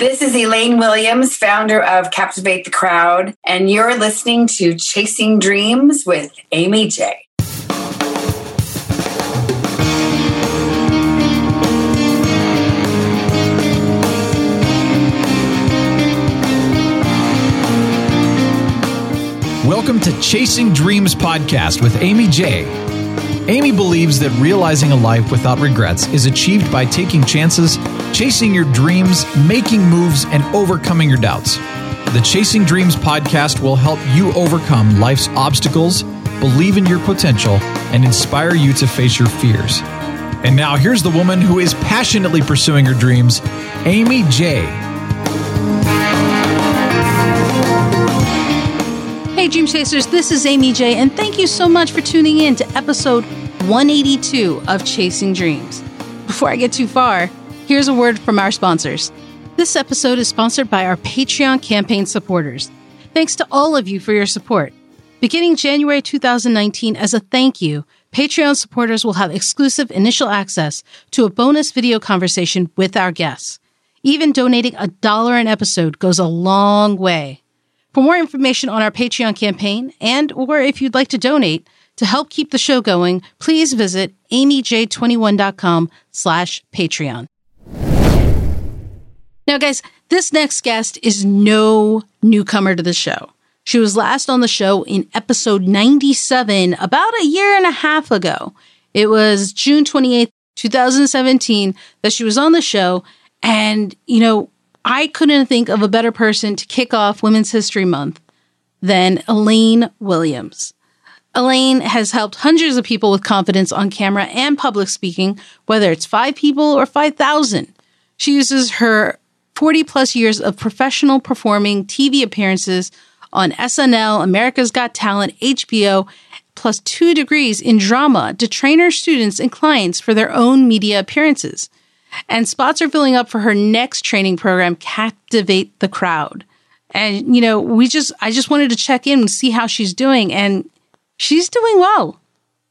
This is Elaine Williams, founder of Captivate the Crowd, and you're listening to Chasing Dreams with Amy J. Welcome to Chasing Dreams podcast with Amy J. Amy believes that realizing a life without regrets is achieved by taking chances, chasing your dreams, making moves, and overcoming your doubts. The Chasing Dreams podcast will help you overcome life's obstacles, believe in your potential, and inspire you to face your fears. And now here's the woman who is passionately pursuing her dreams, Amy J. Hey, Dream Chasers, this is Amy J, and thank you so much for tuning in to episode 182 of Chasing Dreams. Before I get too far, here's a word from our sponsors. This episode is sponsored by our Patreon campaign supporters. Thanks to all of you for your support. Beginning January 2019, as a thank you, Patreon supporters will have exclusive initial access to a bonus video conversation with our guests. Even donating a dollar an episode goes a long way. For more information on our Patreon campaign and or if you'd like to donate to help keep the show going, please visit amyj21.com slash Patreon. Now, guys, this next guest is no newcomer to the show. She was last on the show in episode 97 about a year and a half ago. It was June 28th, 2017 that she was on the show. And, you know, I couldn't think of a better person to kick off Women's History Month than Elaine Williams. Elaine has helped hundreds of people with confidence on camera and public speaking, whether it's five people or 5,000. She uses her 40 plus years of professional performing TV appearances on SNL, America's Got Talent, HBO, plus two degrees in drama to train her students and clients for their own media appearances. And spots are filling up for her next training program, Captivate the Crowd. And, you know, we just, I just wanted to check in and see how she's doing. And she's doing well.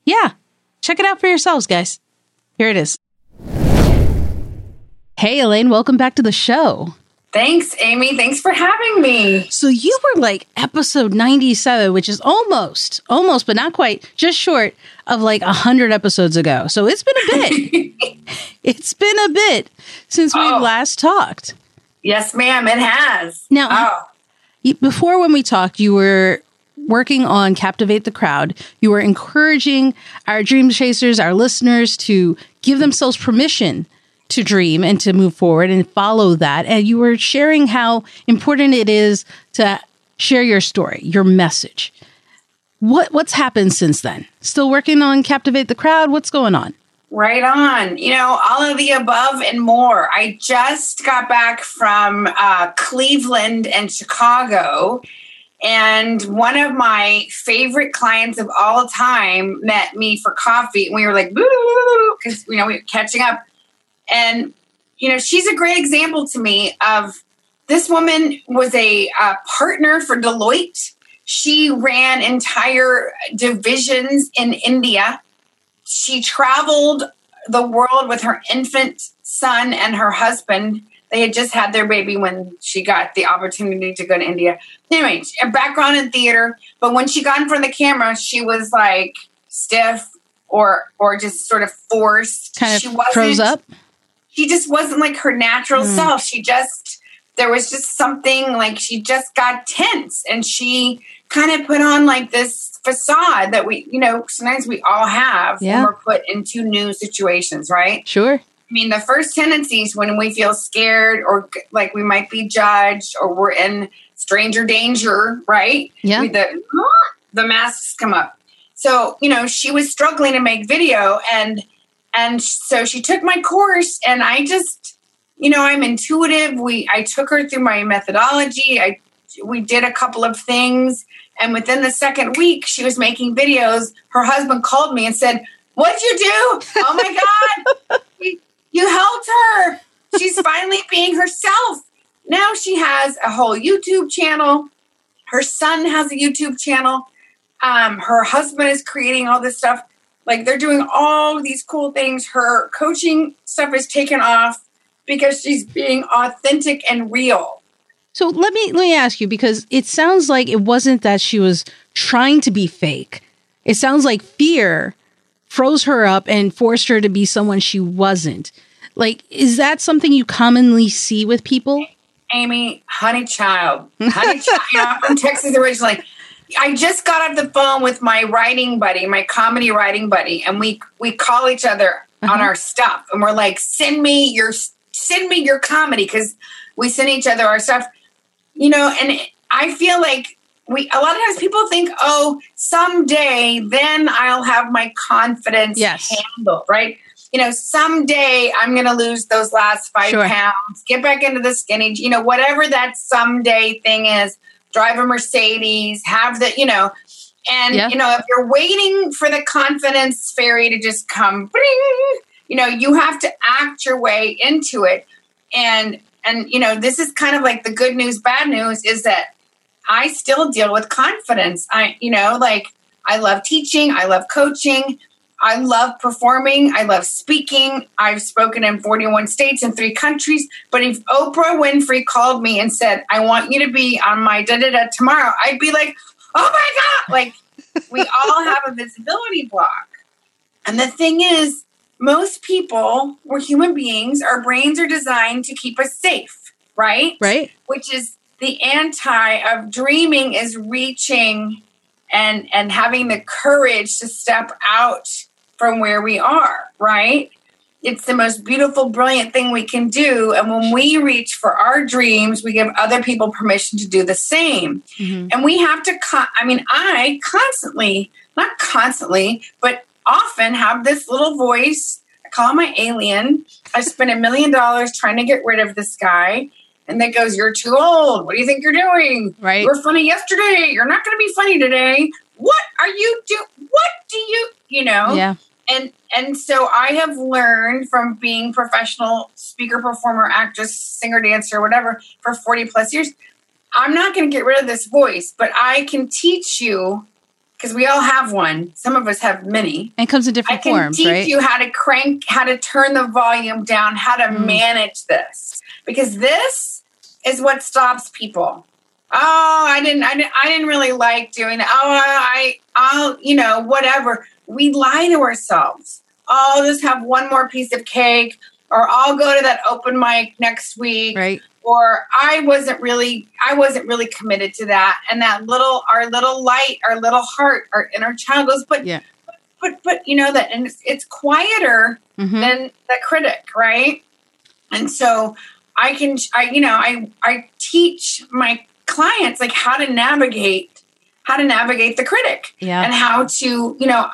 Yeah. Check it out for yourselves, guys. Here it is. Hey, Elaine, welcome back to the show. Thanks, Amy. Thanks for having me. So you were like episode 97, which is almost, almost, but not quite, just short of like 100 episodes ago. So it's been a bit. it's been a bit since we Oh. last talked. Yes, ma'am, it has. Now, oh, Before when we talked, you were working on Captivate the Crowd. You were encouraging our dream chasers, our listeners to give themselves permission to dream and to move forward and follow that. And you were sharing how important it is to share your story, your message. What what's happened since then? Still working on Captivate the Crowd? What's going on? Right on. You know, all of the above and more. I just got back from uh, Cleveland and Chicago. And one of my favorite clients of all time met me for coffee. And we were like, because, you know, we were catching up. And, you know, she's a great example to me of this woman was a uh, partner for Deloitte. She ran entire divisions in India. She traveled the world with her infant son and her husband. They had just had their baby when she got the opportunity to go to India. Anyway, a background in theater, but when she got in front of the camera, she was like stiff or or just sort of forced. Kind she of froze up? she just wasn't like her natural Mm. self. She just there was just something like she just got tense and she kind of put on like this facade that we, you know, sometimes we all have Yeah. when we're put into new situations, right? Sure. I mean, the first tendencies when we feel scared or like we might be judged or we're in stranger danger, right? Yeah. The the masks come up. So you know, she was struggling to make video, and and so she took my course, and I just, you know, I'm intuitive. We I took her through my methodology. I we did a couple of things, and within the second week, she was making videos. Her husband called me and said, "What'd you do? Oh my god!" You- helped her. She's finally being herself. Now she has a whole YouTube channel. Her son has a YouTube channel. Um, her husband is creating all this stuff. Like they're doing all these cool things. Her coaching stuff is taken off because she's being authentic and real. So let me let me ask you because it sounds like it wasn't that she was trying to be fake. It sounds like fear froze her up and forced her to be someone she wasn't. Like, is that something you commonly see with people? Amy, honey child, honey child. From Texas originally. I just got off the phone with my writing buddy, my comedy writing buddy, and we we call each other uh-huh. on our stuff, and we're like, "Send me your send me your comedy," because we send each other our stuff. You know, and I feel like we a lot of times people think, "Oh, someday then I'll have my confidence yes. handled," right? You know, someday I'm going to lose those last five sure. pounds, get back into the skinny, you know, whatever that someday thing is drive a Mercedes, have the, you know, and yeah. you know, if you're waiting for the confidence fairy to just come, bring, you know, you have to act your way into it. And and you know, this is kind of like the good news, bad news is that I still deal with confidence. I, you know, like I love teaching, I love coaching, I love performing. I love speaking. I've spoken in 41 states and three countries. But if Oprah Winfrey called me and said, I want you to be on my da da da tomorrow, I'd be like, oh my God. Like, we all have a visibility block. And the thing is, most people, we're human beings, our brains are designed to keep us safe, right? Right. Which is the anti of dreaming is reaching and and having the courage to step out from where we are, right? It's the most beautiful, brilliant thing we can do. And when we reach for our dreams, we give other people permission to do the same. Mm-hmm. And we have to, con- I mean, I constantly, not constantly, but often have this little voice. I call my alien. I spent a million dollars trying to get rid of this guy. And that goes, You're too old. What do you think you're doing? Right. You were funny yesterday. You're not going to be funny today. What are you do? What do you, you know? Yeah and and so I have learned from being professional speaker, performer, actress, singer, dancer, whatever for 40 plus years. I'm not going to get rid of this voice, but I can teach you because we all have one. Some of us have many. And comes in different I can forms, teach right? you how to crank, how to turn the volume down, how to mm. manage this. Because this is what stops people. Oh, I didn't, I didn't, I didn't really like doing that. Oh, I, I'll, you know, whatever we lie to ourselves. I'll just have one more piece of cake, or I'll go to that open mic next week. Right. Or I wasn't really, I wasn't really committed to that. And that little, our little light, our little heart, our inner child goes, but, yeah. but, but, you know that, and it's, it's quieter mm-hmm. than the critic, right? And so I can, I, you know, I, I teach my clients like how to navigate how to navigate the critic yeah. and how to you know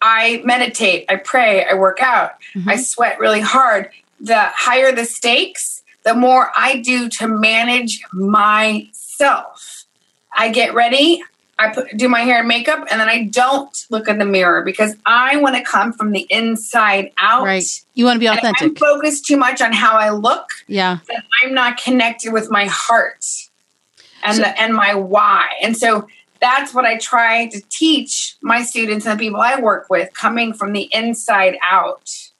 I meditate, I pray, I work out, mm-hmm. I sweat really hard. The higher the stakes, the more I do to manage myself. I get ready, I put, do my hair and makeup, and then I don't look in the mirror because I want to come from the inside out. Right. You want to be authentic. I'm focused too much on how I look. Yeah. I'm not connected with my heart and so, the, and my why. And so that's what I try to teach my students and the people I work with coming from the inside out.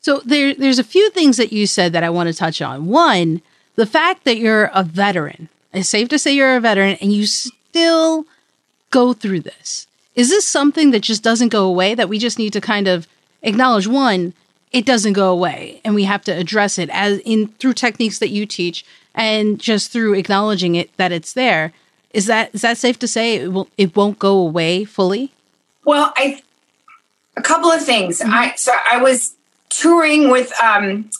So there, there's a few things that you said that I want to touch on. One, the fact that you're a veteran. It's safe to say you're a veteran and you still go through this. Is this something that just doesn't go away that we just need to kind of acknowledge one, it doesn't go away and we have to address it as in through techniques that you teach and just through acknowledging it that it's there is that is that safe to say it will it won't go away fully? Well, I a couple of things. Mm-hmm. I so I was touring with um,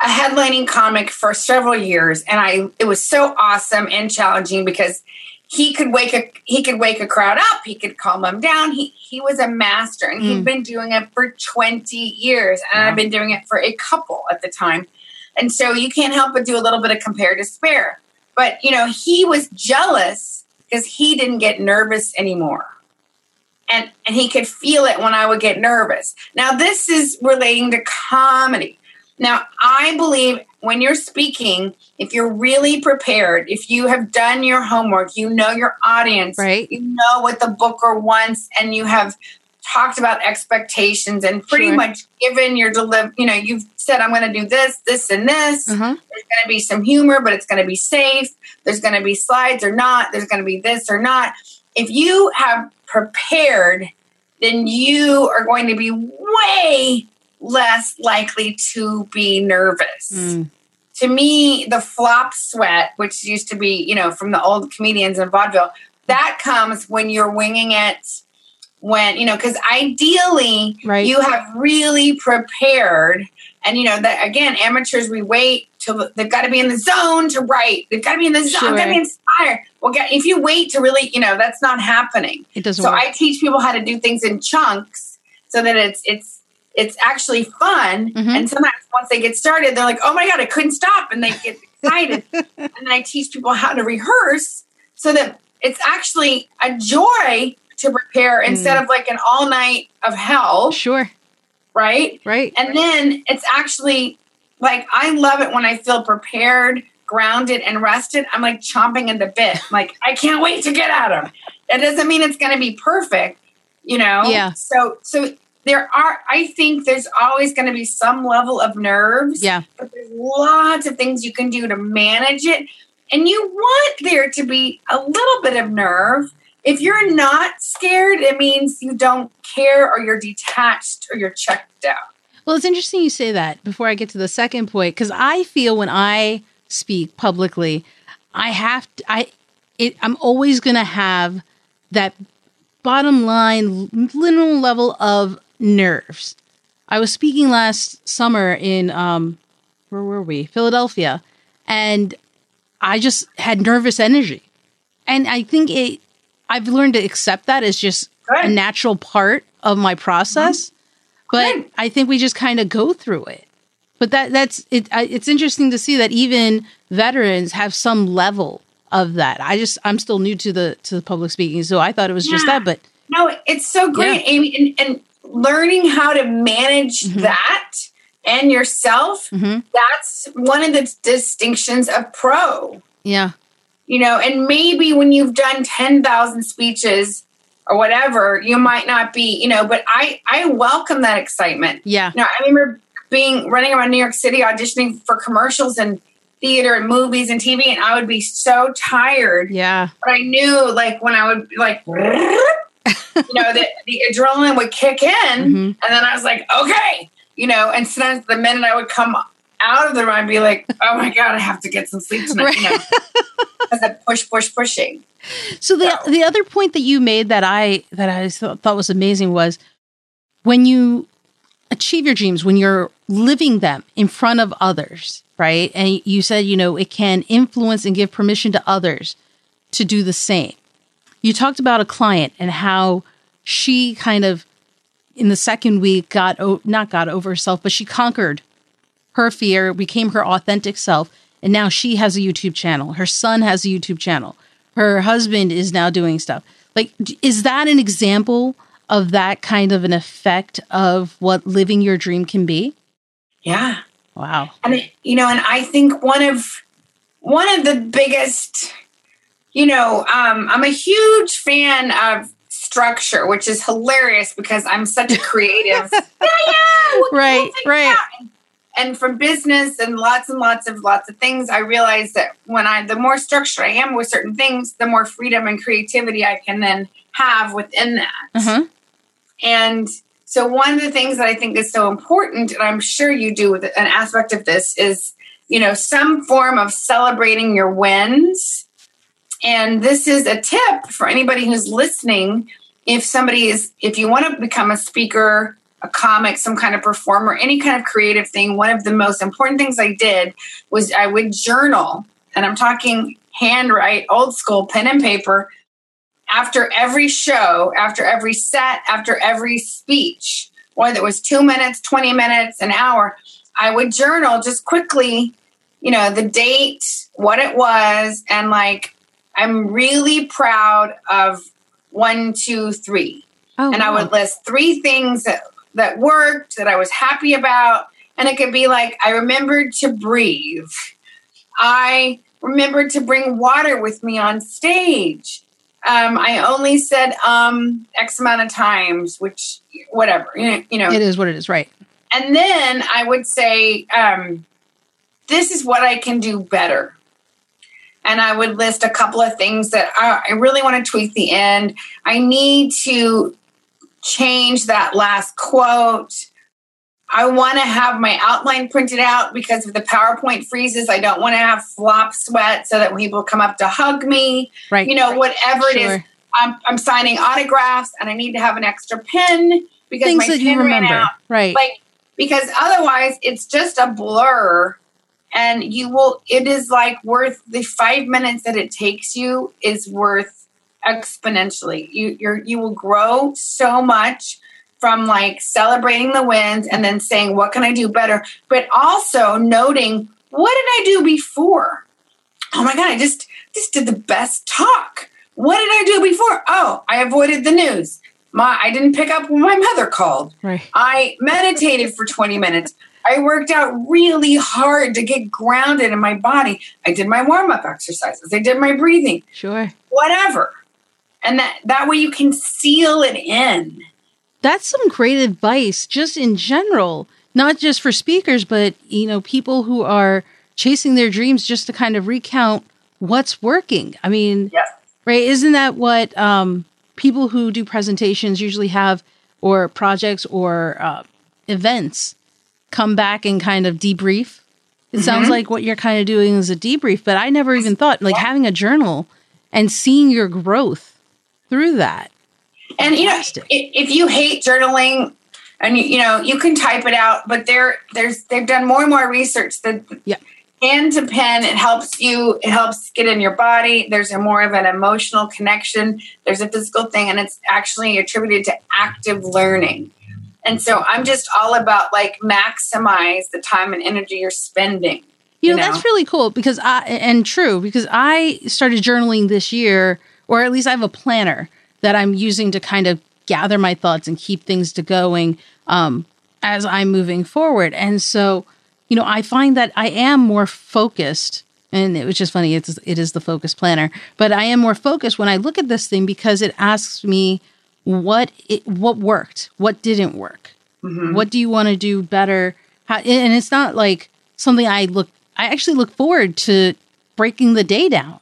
a headlining comic for several years, and I it was so awesome and challenging because he could wake a he could wake a crowd up. He could calm them down. He he was a master, and mm. he'd been doing it for twenty years, and. I've been doing it for a couple at the time. And so you can't help but do a little bit of compare spare. But you know, he was jealous because he didn't get nervous anymore. And, and he could feel it when I would get nervous. Now, this is relating to comedy. Now, I believe when you're speaking, if you're really prepared, if you have done your homework, you know your audience, right. you know what the booker wants, and you have talked about expectations and pretty Sure. much given your deliver. You know, you've said I'm going to do this, this, and this. Uh-huh. There's going to be some humor, but it's going to be safe. There's going to be slides or not. There's going to be this or not. If you have prepared, then you are going to be way less likely to be nervous. Mm. To me, the flop sweat, which used to be, you know, from the old comedians in vaudeville, that comes when you're winging it. When, you know, because ideally, Right. you have really prepared. And, you know, that again, amateurs, we wait till they've got to be in the zone to write. They've got to be in the zone, Sure. got to be inspired. Well, get- if you wait to really, you know, that's not happening. It doesn't So work. I teach people how to do things in chunks so that it's it's it's actually fun. Mhm. And sometimes once they get started, they're like, "Oh my god, I couldn't stop!" and they get excited. and then I teach people how to rehearse so that it's actually a joy to prepare Mm. instead of like an all night of hell, sure. right? Right. And then it's actually like I love it when I feel prepared, grounded, and rested. I'm like chomping at the bit. Like I can't wait to get at them. That doesn't mean it's going to be perfect, you know. Yeah. So so there are. I think there's always going to be some level of nerves. Yeah. But there's lots of things you can do to manage it, and you want there to be a little bit of nerve. If you're not scared, it means you don't care, or you're detached, or you're checked out. Well, it's interesting you say that before I get to the second point because I feel when I speak publicly, I have to, I it I'm always going to have that bottom line little level of nerves. I was speaking last summer in um where were we? Philadelphia. And I just had nervous energy. And I think it I've learned to accept that as just a natural part of my process. But Good. I think we just kind of go through it. But that that's it. I, it's interesting to see that even veterans have some level of that. I just I'm still new to the to the public speaking, so I thought it was just that. But No, it's so great, Amy, and, and learning how to manage Mhm. that and yourself. Mhm. That's one of the distinctions of pro. yeah, You know, and maybe when you've done ten thousand speeches or whatever, you might not be. You know, but I I welcome that excitement. yeah, You know, I remember being running around New York City auditioning for commercials and theater and movies and TV, and I would be so tired yeah, but I knew like when I would be like, you know, the, the adrenaline would kick in, Mhm. and then I was like, okay, you know, and sometimes the minute I would come out of the I'd be like, oh my god, I have to get some sleep tonight, you know, because I push, push, pushing. So the So- the other point that you made that I that I thought, thought was amazing was when you achieve your dreams, when you're living them in front of others, right? And you said, you know, it can influence and give permission to others to do the same. You talked about a client and how she kind of in the second week got o- not got over herself, but she conquered her fear, became her authentic self, and now she has a YouTube channel. Her son has a YouTube channel. Her husband is now doing stuff. Like, is that an example of that kind of an effect of what living your dream can be? Yeah, Wow. and you know, and I think one of one of the biggest, you know, um, I'm a huge fan of structure, which is hilarious because I'm such a creative. yeah, yeah, we'll- we'll Right, right. And from business and lots and lots of lots of things, I realized that when I, the more structured I am with certain things, the more freedom and creativity I can then have within that. Uh-huh. And so, one of the things that I think is so important, and I'm sure you do with an aspect of this, is you know some form of celebrating your wins. And this is a tip for anybody who's listening. If somebody is, if you want to become a speaker, a comic, some kind of performer, any kind of creative thing, one of the most important things I did was I would journal, and I'm talking handwrite, old school, pen and paper, after every show, after every set, after every speech, whether it was two minutes, 20 minutes, an hour, I would journal just quickly, you know, the date, what it was, and like, I'm really proud of one, two, three. Oh, and I would list three things that, that worked, that I was happy about. And it could be like, I remembered to breathe. I remembered to bring water with me on stage. Um, I only said um X amount of times, which whatever you know. It is what it is, right? And then I would say, um, this is what I can do better. And I would list a couple of things that I, I really want to tweak the end. I need to change that last quote. I want to have my outline printed out because if the PowerPoint freezes, I don't want to have flop sweat so that when people come up to hug me. Right. You know, whatever it is. I'm, I'm signing autographs and I need to have an extra pen because Things my pen you ran out right? like because otherwise it's just a blur and you will it is like worth the five minutes that it takes you is worth exponentially you you're you will grow so much from like celebrating the wins and then saying what can i do better but also noting what did i do before oh my god i just just did the best talk what did i do before oh i avoided the news my i didn't pick up when my mother called right. I meditated for 20 minutes. I worked out really hard to get grounded in my body. I did my warm up exercises. I did my breathing, Sure. whatever. And that, that way you can seal it in. That's some great advice just in general, not just for speakers, but you know, people who are chasing their dreams just to kind of recount what's working. I mean, Yes. right? Isn't that what um, people who do presentations usually have, or projects or uh, events, come back and kind of debrief? It sounds like what you're kind of doing is a debrief, but I never even thought like having a journal and seeing your growth through that. And you know, if you hate journaling, and you, you know you can type it out, but there, there's they've done more and more research that Yeah. hand to pen it helps you it helps get in your body there's a more of an emotional connection there's a physical thing and it's actually attributed to active learning and so i'm just all about like maximize the time and energy you're spending You know, You know? that's really cool because I and true because I started journaling this year, or at least I have a planner that I'm using to kind of gather my thoughts and keep things to going um, as I'm moving forward. And so, you know, I find that I am more focused. And it was just funny. It's it is the focus planner, but I am more focused when I look at this thing because it asks me what it what worked, what didn't work, what do you want to do better, How, and it's not like something I look. I actually look forward to breaking the day down,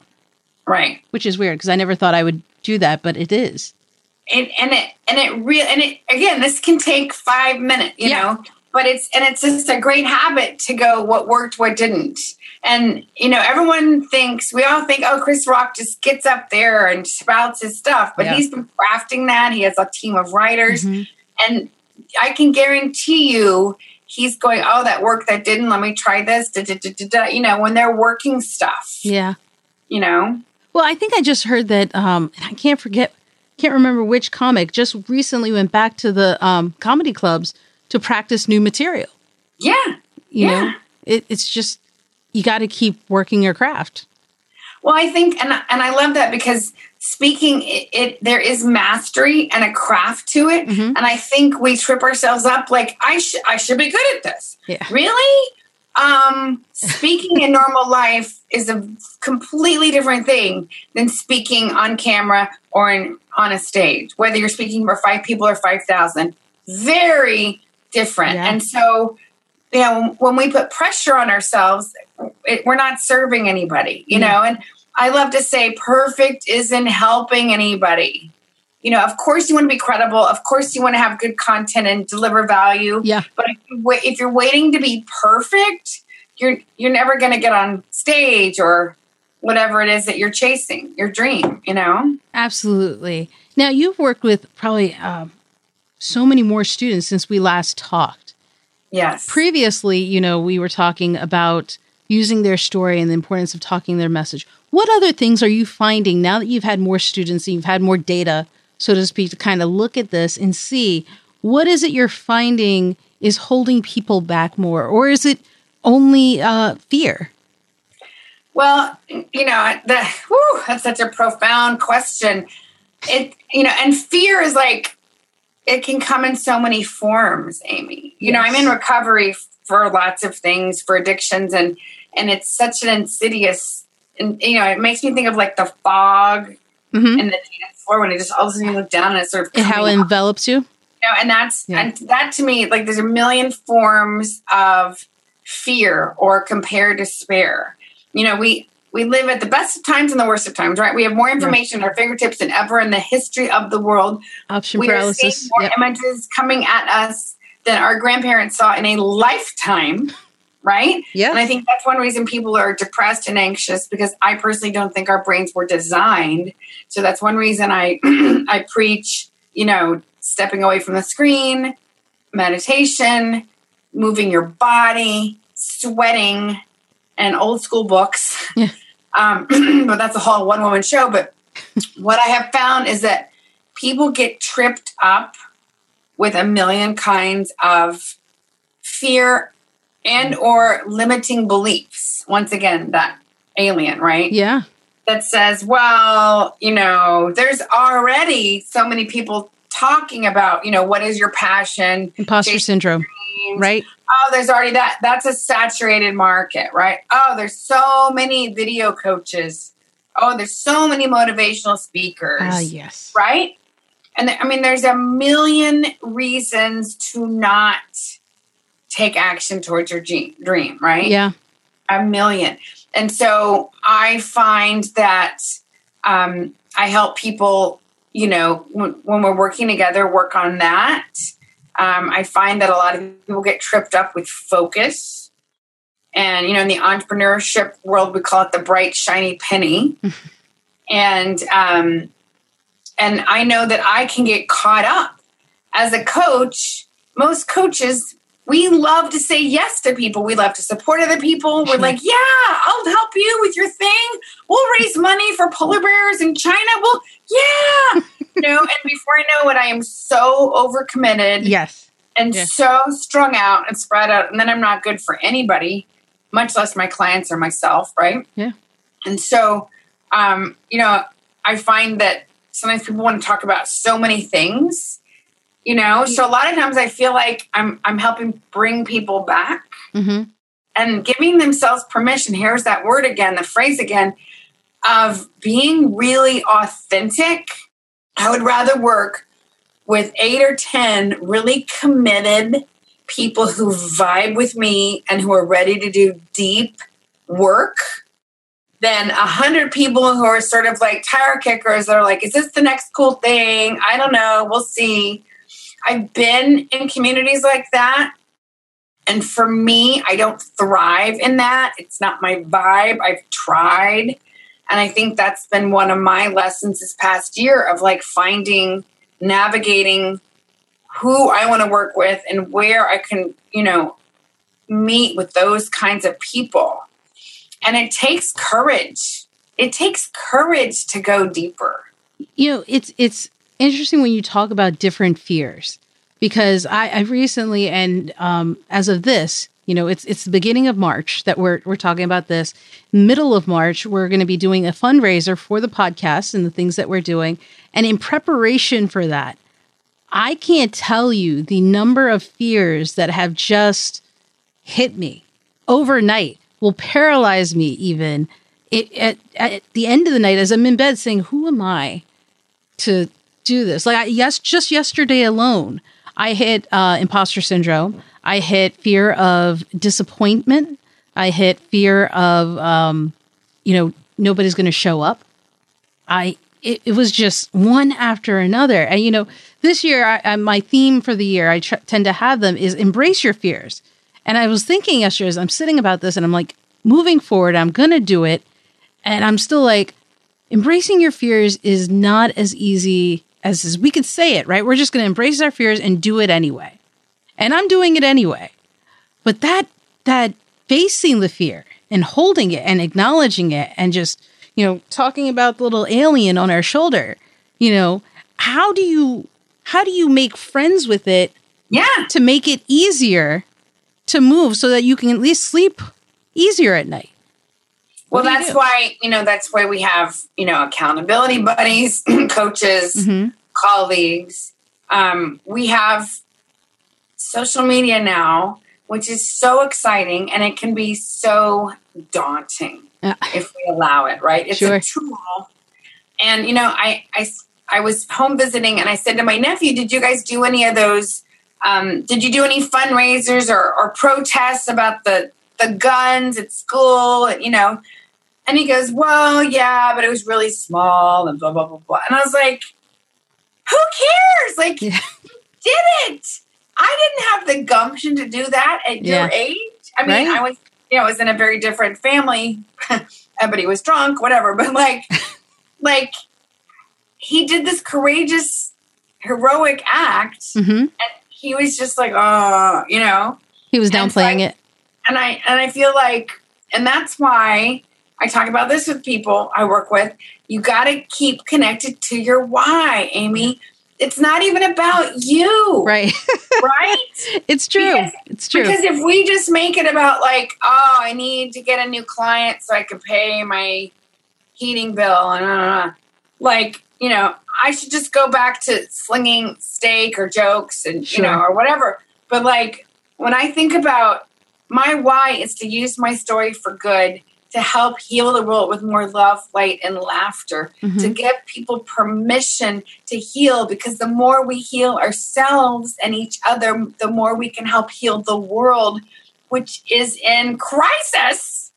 right which is weird because I never thought I would do that, but it is. and and it and it real and it again this can take five minutes you Yeah. know but it's and it's just a great habit to go what worked what didn't and you know everyone thinks we all think oh chris rock just gets up there and spouts his stuff but Yeah. he's been crafting that he has a team of writers Mhm. and i can guarantee you he's going oh that worked that didn't let me try this da, da, da, da, da. you know when they're working stuff Yeah. you know Well, I think I just heard that, um, and I can't forget, can't remember which comic just recently went back to the um, comedy clubs to practice new material. yeah You know, Yeah. it, it's just you got to keep working your craft. Well, I think, and and I love that because speaking, it, it there is mastery and a craft to it, Mhm. and I think we trip ourselves up like I should I should be good at this. Yeah. Really, um, speaking in normal life is a completely different thing than speaking on camera or in, on a stage. Whether you're speaking for five people or five thousand, very different. Yeah. And so, you know, when we put pressure on ourselves, it, we're not serving anybody, you Yeah. know. And I love to say, perfect isn't helping anybody. You know, of course, you want to be credible. Of course, you want to have good content and deliver value. Yeah. But if, you wait, if you're waiting to be perfect, you're you're never going to get on stage or whatever it is that you're chasing, your dream. You know. Absolutely. Now you've worked with probably um, so many more students since we last talked. Yes. previously, you know, we were talking about using their story and the importance of talking their message. What other things are you finding now that you've had more students and you've had more data, so to speak, to kind of look at this and see what is it you're finding is holding people back more, or is it only uh, fear? Well, you know, that whew, that's such a profound question. It you know, and fear is like it can come in so many forms, Amy. You know, I'm in recovery for lots of things for addictions and and it's such an insidious and you know, it makes me think of like the fog Mhm. and the dance floor when it just all of a sudden you look down and it's sort of how it envelops you. you know, and that's Yeah. and that to me like there's a million forms of fear or compared despair. You know, we we live at the best of times and the worst of times, right? We have more information at our fingertips than ever in the history of the world. Option we are seeing more Yep. images coming at us than our grandparents saw in a lifetime, right? Yeah. And I think that's one reason people are depressed and anxious because I personally don't think our brains were designed. So that's one reason I I preach, you know, stepping away from the screen, meditation, moving your body, sweating, and old school books. Yeah. Um, but that's a whole one woman show. But what I have found is that people get tripped up with a million kinds of fear and or limiting beliefs once again that alien right Yeah. that says well you know there's already so many people talking about you know what is your passion Imposter syndrome. dreams. Right. oh there's already that that's a saturated market right oh there's so many video coaches oh there's so many motivational speakers Ah, yes. right? And th- I mean, there's a million reasons to not take action towards your dream, right? Yeah. A million. And so I find that um, I help people, you know, when, when we're working together, work on that. Um, I find that a lot of people get tripped up with focus. And, you know, in the entrepreneurship world, we call it the bright, shiny penny. and, um, and I know that I can get caught up as a coach. Most coaches, we love to say yes to people. We love to support other people. We're like, yeah, I'll help you with your thing. We'll raise money for polar bears in China. Well, yeah, you know. And before I know it, I am so overcommitted Yes. and Yeah. so strung out and spread out, and then I'm not good for anybody, much less my clients or myself, right? Yeah. And so, um, you know, I find that sometimes people want to talk about so many things, you know. So a lot of times I feel like I'm I'm helping bring people back hmm and giving themselves permission. Here's that word again, the phrase again of being really authentic. I would rather work with eight or 10 really committed people who vibe with me and who are ready to do deep work than a hundred people who are sort of like tire kickers that are like, is this the next cool thing? I don't know. We'll see. I've been in communities like that. And for me, I don't thrive in that. It's not my vibe. I've tried. And I think that's been one of my lessons this past year of like finding, navigating who I want to work with and where I can, you know, meet with those kinds of people. And it takes courage. It takes courage to go deeper. you know it's it's interesting when you talk about different fears because I, I recently and um, as of this you know it's it's the beginning of march that we're we're talking about this. Middle of march we're going to be doing a fundraiser for the podcast and the things that we're doing. And in preparation for that i can't tell you the number of fears that have just hit me. Overnight will paralyze me even. It, at, at the end of the night as i'm in bed saying who am i to do this. Like I, yes just yesterday alone i hit uh, imposter syndrome. I hit fear of disappointment. I hit fear of um, you know nobody's going to show up. I it, it was just one after another. And you know this year I, I, my theme for the year i tr- tend to have them is embrace your fears. And i was thinking yesterday as i'm sitting about this and i'm like moving forward i'm going to do it. And i'm still like embracing your fears is not as easy as, as we can say it, right? We're just going to embrace our fears and do it anyway. And I'm doing it anyway. But that that facing the fear and holding it and acknowledging it and just, you know, talking about the little alien on our shoulder, you know, how do you how do you make friends with it Yeah. to make it easier to move so that you can at least sleep easier at night? Well, you that's why, you know, that's why we have, you know, accountability buddies, coaches, Mm-hmm. colleagues. Um, we have social media now, which is so exciting and it can be so daunting Yeah. if we allow it, right? It's Sure. a tool. and you know, I I I was home visiting, and I said to my nephew, "Did you guys do any of those? Um, did you do any fundraisers or, or protests about the the guns at school? You know?" And he goes, "Well, yeah, but it was really small and blah blah blah blah." And I was like, "Who cares? Like, yeah. did it? I didn't have the gumption to do that at yeah. your age. I mean, right? I was, you know, I was in a very different family. Everybody was drunk, whatever. But like, like he did this courageous, heroic act, mm-hmm. and he was just like, oh, you know, he was downplaying so it. And I and I feel like, and that's why I talk about this with people I work with. You got to keep connected to your why, Amy it's not even about you. Right. right? It's true. Because, it's true. Because if we just make it about like, oh, I need to get a new client so I can pay my heating bill and uh, like, you know, I should just go back to slinging steak or jokes and sure. you know or whatever. But like when I think about my why is to use my story for good to help heal the world with more love, light, and laughter, mm-hmm. to give people permission to heal because the more we heal ourselves and each other, the more we can help heal the world, which is in crisis.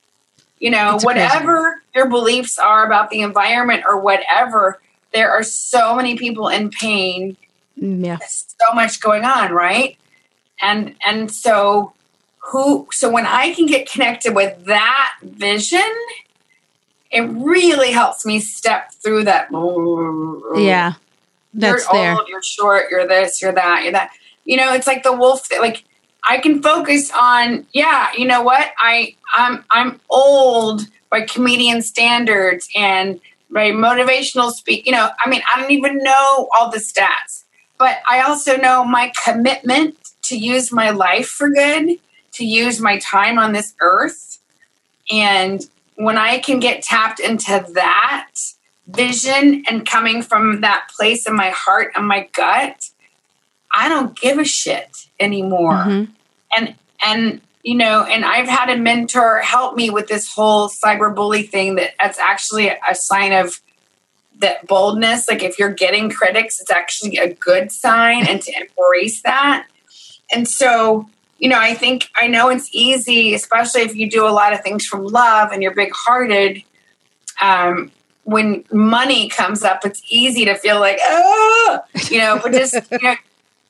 You know, whatever your beliefs are about the environment or whatever, there are so many people in pain. Mm, yeah. so much going on, right? And and so who so when i can get connected with that vision it really helps me step through that. Yeah that's you're there. old, you're short you're this you're that you're that. You know it's like the wolf that, like i can focus on yeah you know what? I i'm i'm old by comedian standards and by motivational speak you know i mean i don't even know all the stats but i also know my commitment to use my life for good to use my time on this earth. And when I can get tapped into that vision and coming from that place in my heart and my gut, I don't give a shit anymore. Mm-hmm. And and you know, and I've had a mentor help me with this whole cyberbully thing that that's actually a sign of that boldness. Like if you're getting critics, it's actually a good sign and to embrace that. And so you know, I think I know it's easy, especially if you do a lot of things from love and you're big hearted. Um, when money comes up, it's easy to feel like, oh, you know, but just, you know,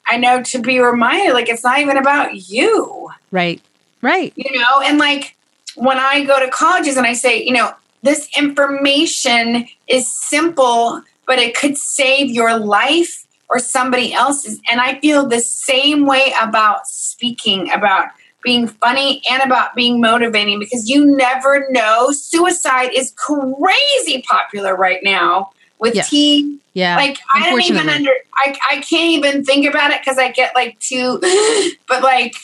I know to be reminded, like, it's not even about you. Right. Right. You know, and like when I go to colleges and I say, you know, this information is simple, but it could save your life or somebody else's. And I feel the same way about speaking, about being funny, and about being motivating because you never know. Suicide is crazy popular right now with yeah. teen. Yeah. Like I don't even under I, I can't even think about it because I get like too but like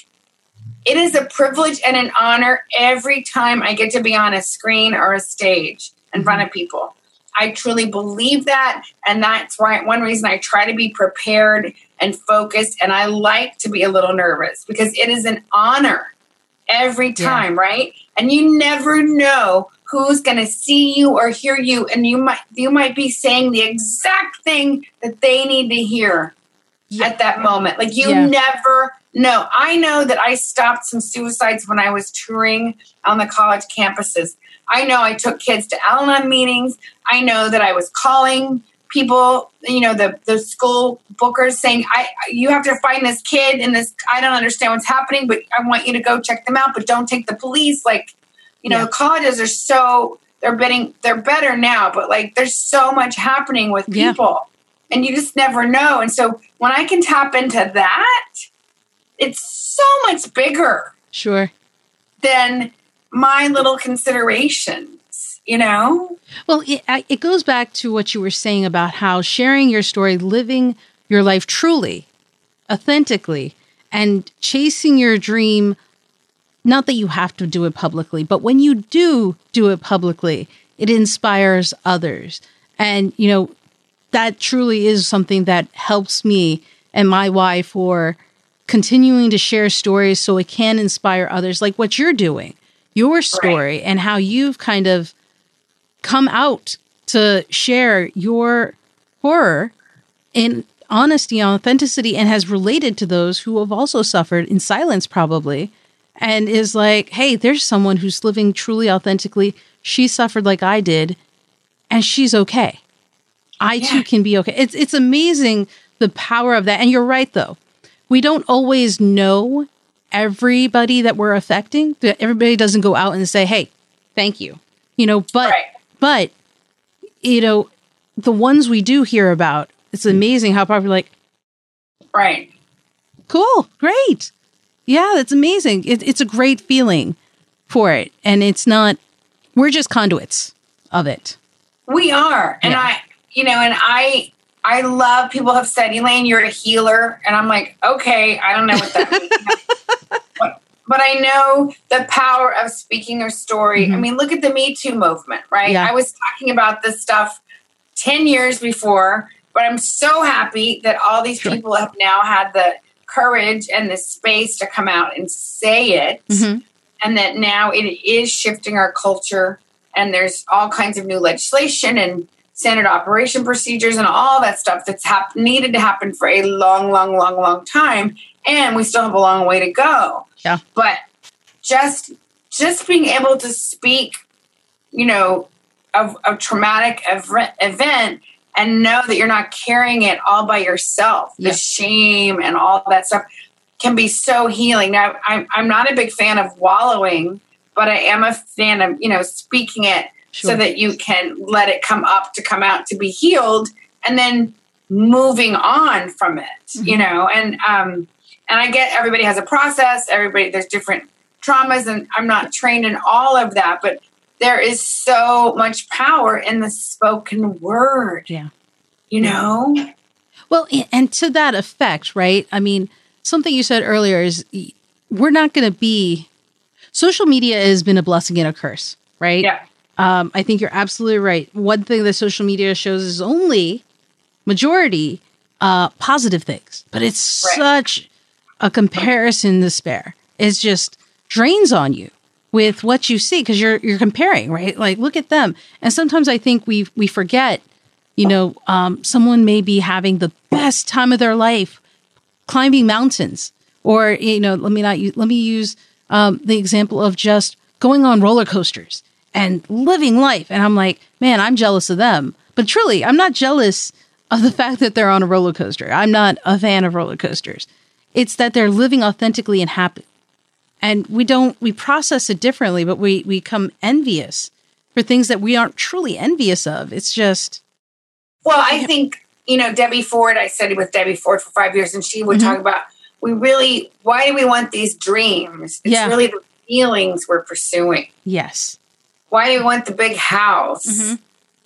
it is a privilege and an honor every time I get to be on a screen or a stage in front mm-hmm. of people. I truly believe that. And that's why one reason I try to be prepared and focused. And I like to be a little nervous because it is an honor every time, yeah. right? And you never know who's going to see you or hear you and you might you might be saying the exact thing that they need to hear yeah. at that moment like you yeah. never know i know that i stopped some suicides when i was touring on the college campuses I know I took kids to Al Anon meetings. I know that I was calling people, you know, the, the school bookers saying, I you have to find this kid and this I don't understand what's happening, but I want you to go check them out, but don't take the police. Like, you know, yeah. colleges are so they're betting they're better now, but like there's so much happening with people. Yeah. And you just never know. And so when I can tap into that, it's so much bigger. Sure. Than my little considerations, you know? Well, it, it goes back to what you were saying about how sharing your story, living your life truly, authentically, and chasing your dream. Not that you have to do it publicly, but when you do do it publicly, it inspires others. And, you know, that truly is something that helps me and my wife for continuing to share stories so it can inspire others, like what you're doing your story right. and how you've kind of come out to share your horror in honesty and authenticity and has related to those who have also suffered in silence, probably, and is like, hey, there's someone who's living truly authentically. She suffered like I did, and she's okay. I yeah. too can be okay. It's it's amazing the power of that. And you're right though. We don't always know everybody that we're affecting. Everybody doesn't go out and say, "Hey, thank you." You know, but right. but you know, the ones we do hear about, it's amazing how popular. like, right, cool, great, yeah, that's amazing. It, it's a great feeling for it, and it's not. We're just conduits of it. We are, and yeah. I, you know, and I, I love people have said, Elaine, you're a healer, and I'm like, okay, I don't know what that means. but, I know the power of speaking your story. Mm-hmm. I mean, look at the Me Too movement, right? Yeah. I was talking about this stuff 10 years before, but I'm so happy that all these sure. people have now had the courage and the space to come out and say it. Mm-hmm. And that now it is shifting our culture, and there's all kinds of new legislation and standard operation procedures and all that stuff that's hap- needed to happen for a long, long, long, long time. And we still have a long way to go. Yeah. But just just being able to speak, you know, of a traumatic ev- event and know that you're not carrying it all by yourself, yeah. the shame and all that stuff can be so healing. Now, I'm, I'm not a big fan of wallowing, but I am a fan of, you know, speaking it sure. so that you can let it come up to come out to be healed and then moving on from it, mm-hmm. you know, and, um, and I get everybody has a process, everybody, there's different traumas, and I'm not trained in all of that, but there is so much power in the spoken word. Yeah. You know? Well, and to that effect, right? I mean, something you said earlier is we're not going to be, social media has been a blessing and a curse, right? Yeah. Um, I think you're absolutely right. One thing that social media shows is only majority uh, positive things, but it's right. such a comparison despair. It's just drains on you with what you see because you're you're comparing, right? Like, look at them. And sometimes I think we we forget, you know, um, someone may be having the best time of their life climbing mountains, or you know, let me not use, let me use um, the example of just going on roller coasters and living life. And I'm like, man, I'm jealous of them. But truly, I'm not jealous of the fact that they're on a roller coaster. I'm not a fan of roller coasters. It's that they're living authentically and happy and we don't we process it differently but we we come envious for things that we aren't truly envious of. It's just well i think you know debbie ford i studied with debbie ford for five years and she would mm-hmm. talk about we really why do we want these dreams? It's yeah. really the feelings we're pursuing. Yes. Why do we want the big house? Mm-hmm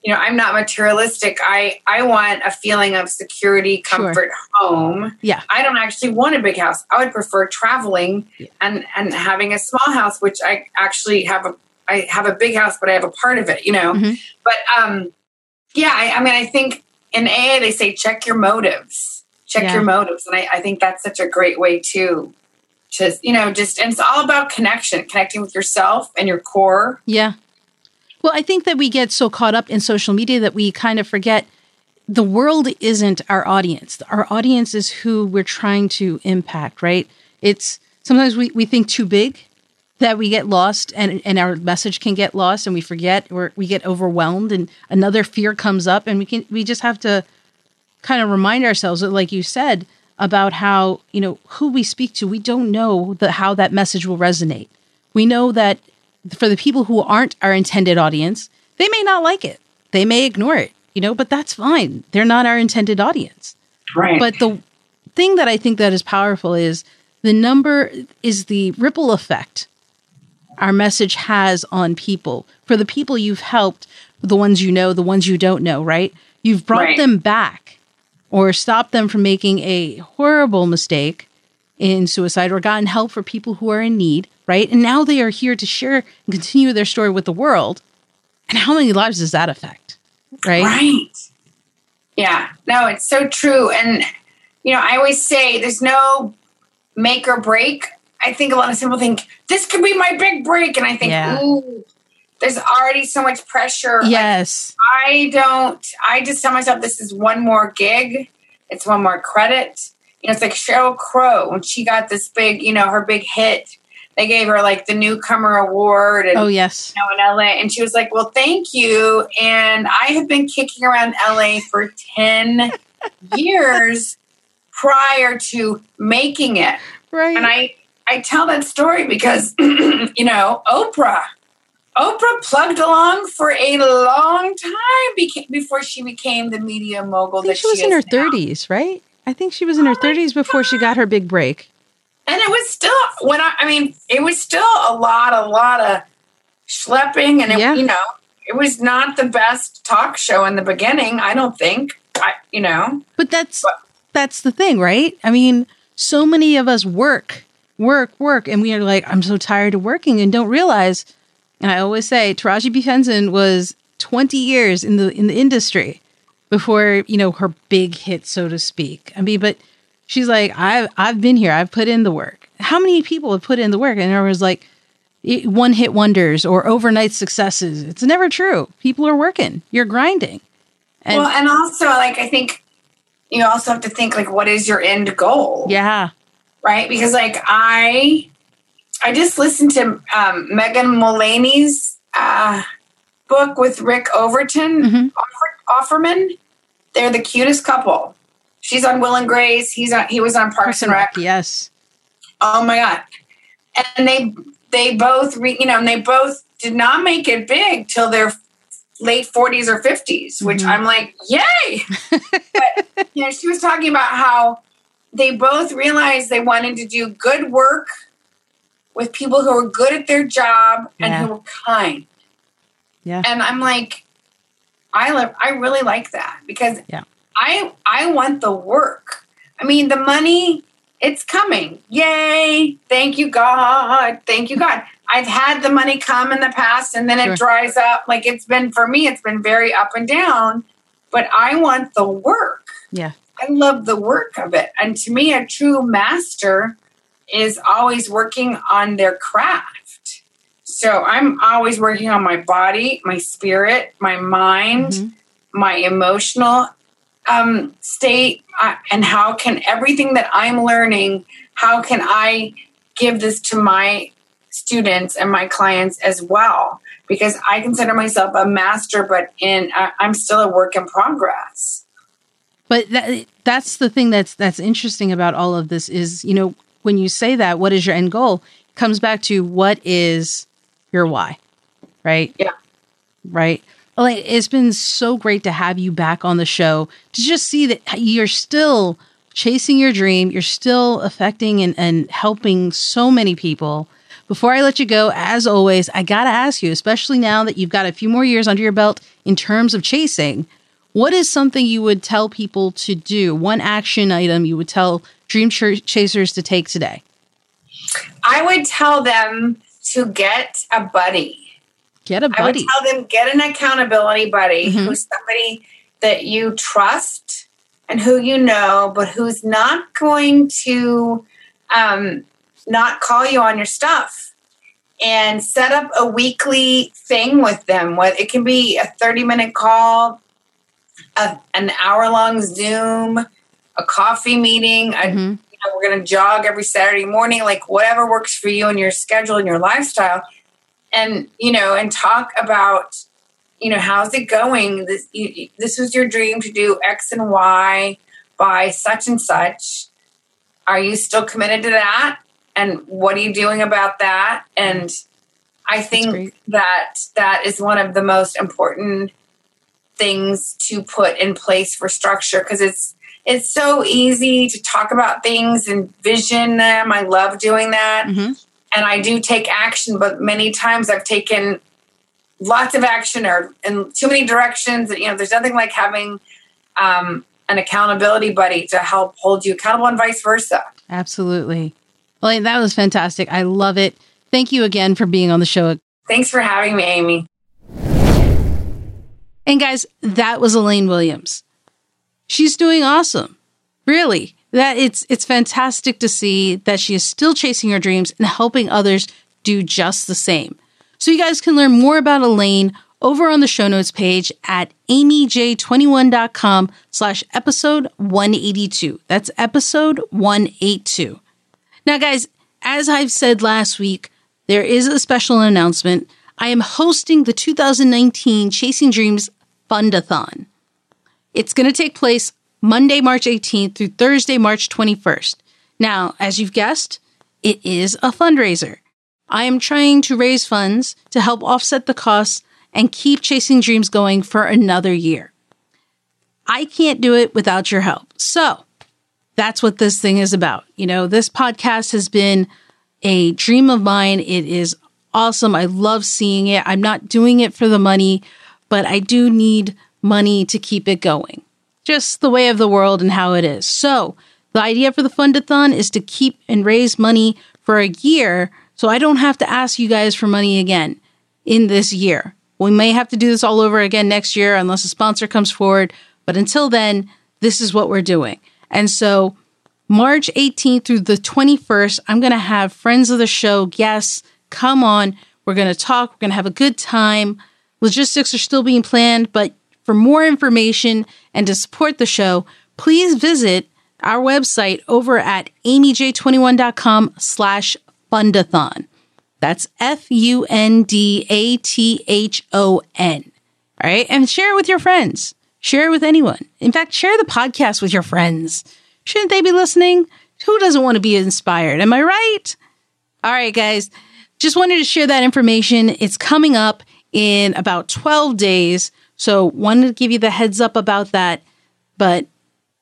you know i'm not materialistic. I i want a feeling of security comfort sure. home. Yeah. I don't actually want a big house. I would prefer traveling yeah. and and having a small house which i actually have a i have a big house but i have a part of it you know? Mm-hmm. but um yeah I, I, mean i think in aa they say check your motives. Check yeah. your motives. And I, I think that's such a great way to to you know just and it's all about connection connecting with yourself and your core. Yeah well, I think that we get so caught up in social media that we kind of forget the world isn't our audience. Our audience is who we're trying to impact, right? It's sometimes we, we think too big that we get lost and, and our message can get lost and we forget or we get overwhelmed and another fear comes up and we can we just have to kind of remind ourselves like you said about how you know who we speak to we don't know the how that message will resonate we know that for the people who aren't our intended audience, they may not like it. They may ignore it, you know, but that's fine. They're not our intended audience. Right. But the thing that I think that is powerful is the number is the ripple effect our message has on people. For the people you've helped, the ones you know, the ones you don't know, right? You've brought right. them back or stopped them from making a horrible mistake in suicide or gotten help for people who are in need right? And now they are here to share and continue their story with the world. And how many lives does that affect? Right? Right. Yeah. No, it's so true. And, you know, I always say there's no make or break. I think a lot of people think this could be my big break. And I think, yeah. ooh, there's already so much pressure. Yes. Like, I don't, I just tell myself this is one more gig, it's one more credit. You know, it's like Sheryl Crow when she got this big, you know, her big hit. They gave her like the newcomer award. And, oh, yes. You know, in LA. And she was like, well, thank you. And I have been kicking around LA for 10 years prior to making it. Right. And I, I tell that story because, you know, Oprah, Oprah plugged along for a long time beca- before she became the media mogul that she was she in her now. 30s, right? I think she was in her Oh my 30s before she got her big break. And it was still when I, I mean, it was still a lot, a lot of schlepping, and it, Yeah. you know, it was not the best talk show in the beginning. I don't think. I, you know, But that's But- that's the thing, right? I mean, so many of us work, work, work, and we are like, I'm so tired of working, and don't realize. And I always say, Taraji P Henson was 20 years in the in the industry before you know her big hit, so to speak. I mean, but she's like, I've I've been here, I've put in the work. How many people have put in the work? And there was like one hit wonders or overnight successes. It's never true. People are working. You're grinding. And well, and also like I think you also have to think like, what is your end goal? yeah. right? Because like I, I just listened to um, Megan Mullally's uh, book with Rick Overton Mhm. Offer, Offerman. They're the cutest couple. She's on Will and Grace. He's on. He was on Parks and Rec. Yes. Oh my god! And they they both re, you know and they both did not make it big till their late forties or 50s which Mhm. I'm like, yay! but you know, she was talking about how they both realized they wanted to do good work with people who were good at their job and who were kind. Yeah. And I'm like, I love I really like that because Yeah. I I want the work. I mean, the money, it's coming. Yay! Thank you, God. Thank you, God. I've had the money come in the past and then Sure. it dries up. Like it's been for me, it's been very up and down. But I want the work. Yeah. I love the work of it. And to me, a true master is always working on their craft. So I'm always working on my body, my spirit, my mind, Mhm. my emotional um, state, uh, and how can everything that I'm learning, how can I give this to my students and my clients as well? Because I consider myself a master, but in uh, I'm still a work in progress. But that, that's the thing that's that's interesting about all of this is, you know, when you say that, what is your end goal? It comes back to what is your why, right? Yeah. Right. It's been so great to have you back on the show to just see that you're still chasing your dream, you're still affecting and, and helping so many people. Before I let you go, as always, I gotta ask you, especially now that you've got a few more years under your belt in terms of chasing, what is something you would tell people to do? One action item you would tell dream ch- chasers to take today? I would tell them to get a buddy. Get a I would tell them get an accountability buddy Mhm. who's somebody that you trust and who you know, but who's not going to um, not call you on your stuff. And set up a weekly thing with them. What it can be a thirty minute call, a, an hour long Zoom, a coffee meeting, a Mhm. you know, we're going to jog every Saturday morning, like whatever works for you and your schedule and your lifestyle. And, you know, and talk about, you know, how's it going? This, you, this was your dream to do X and Y by such and such. Are you still committed to that? And what are you doing about that? And I think that that is one of the most important things to put in place for structure because it's it's so easy to talk about things and vision them. I love doing that. Mhm. And I do take action, but many times I've taken lots of action or in too many directions. And you know, there's nothing like having um, an accountability buddy to help hold you accountable and vice versa. Absolutely. Well, that was fantastic. I love it. Thank you again for being on the show. Thanks for having me, Aimee. And guys, that was Elaine Williams. She's doing awesome. Really. That it's it's fantastic to see that she is still chasing her dreams and helping others do just the same. So you guys can learn more about Elaine over on the show notes page at aimeej21.com slash episode 182. That's episode 182. Now, guys, as I've said last week, there is a special announcement. I am hosting the 2019 Chasing Dreams Fundathon. It's going to take place Monday, March 18th through Thursday, March 21st. Now, as you've guessed, it is a fundraiser. I am trying to raise funds to help offset the costs and keep Chasing Dreams going for another year. I can't do it without your help. So that's what this thing is about. You know, this podcast has been a dream of mine. It is awesome. I love seeing it. I'm not doing it for the money, but I do need money to keep it going. Just the way of the world and how it is. So the idea for the fundathon is to keep and raise money for a year so I don't have to ask you guys for money again in this year. We may have to do this all over again next year unless a sponsor comes forward. But until then, this is what we're doing. And so, March 18th through the 21st, I'm going to have friends of the show, guests, come on. We're going to talk. We're going to have a good time. Logistics are still being planned, but for more information and to support the show, please visit our website over at aimeej21.com slash fundathon. That's F U N D A T H O N. All right. And share it with your friends. Share it with anyone. In fact, share the podcast with your friends. Shouldn't they be listening? Who doesn't want to be inspired? Am I right? All right, guys. Just wanted to share that information. It's coming up in about 12 days. So wanted to give you the heads up about that. But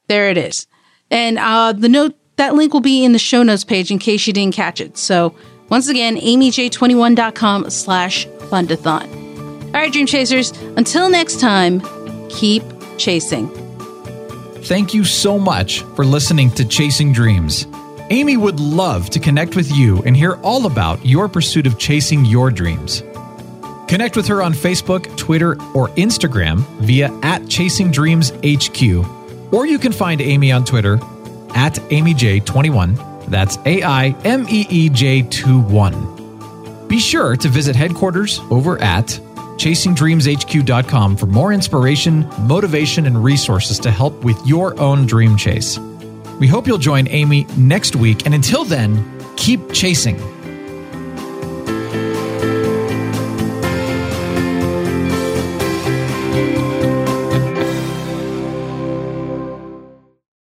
there it is. And uh, the note that link will be in the show notes page in case you didn't catch it. So once again, aimeej21.com slash fundathon. All right, Dream Chasers, until next time, keep chasing. Thank you so much for listening to Chasing Dreams. Aimee would love to connect with you and hear all about your pursuit of chasing your dreams. Connect with her on Facebook, Twitter, or Instagram via at Chasing Dreams HQ, or you can find Aimee on Twitter at AimeeJ21. That's A I M E E J 2 1. Be sure to visit headquarters over at chasingdreamshq.com for more inspiration, motivation, and resources to help with your own dream chase. We hope you'll join Aimee next week, and until then, keep chasing.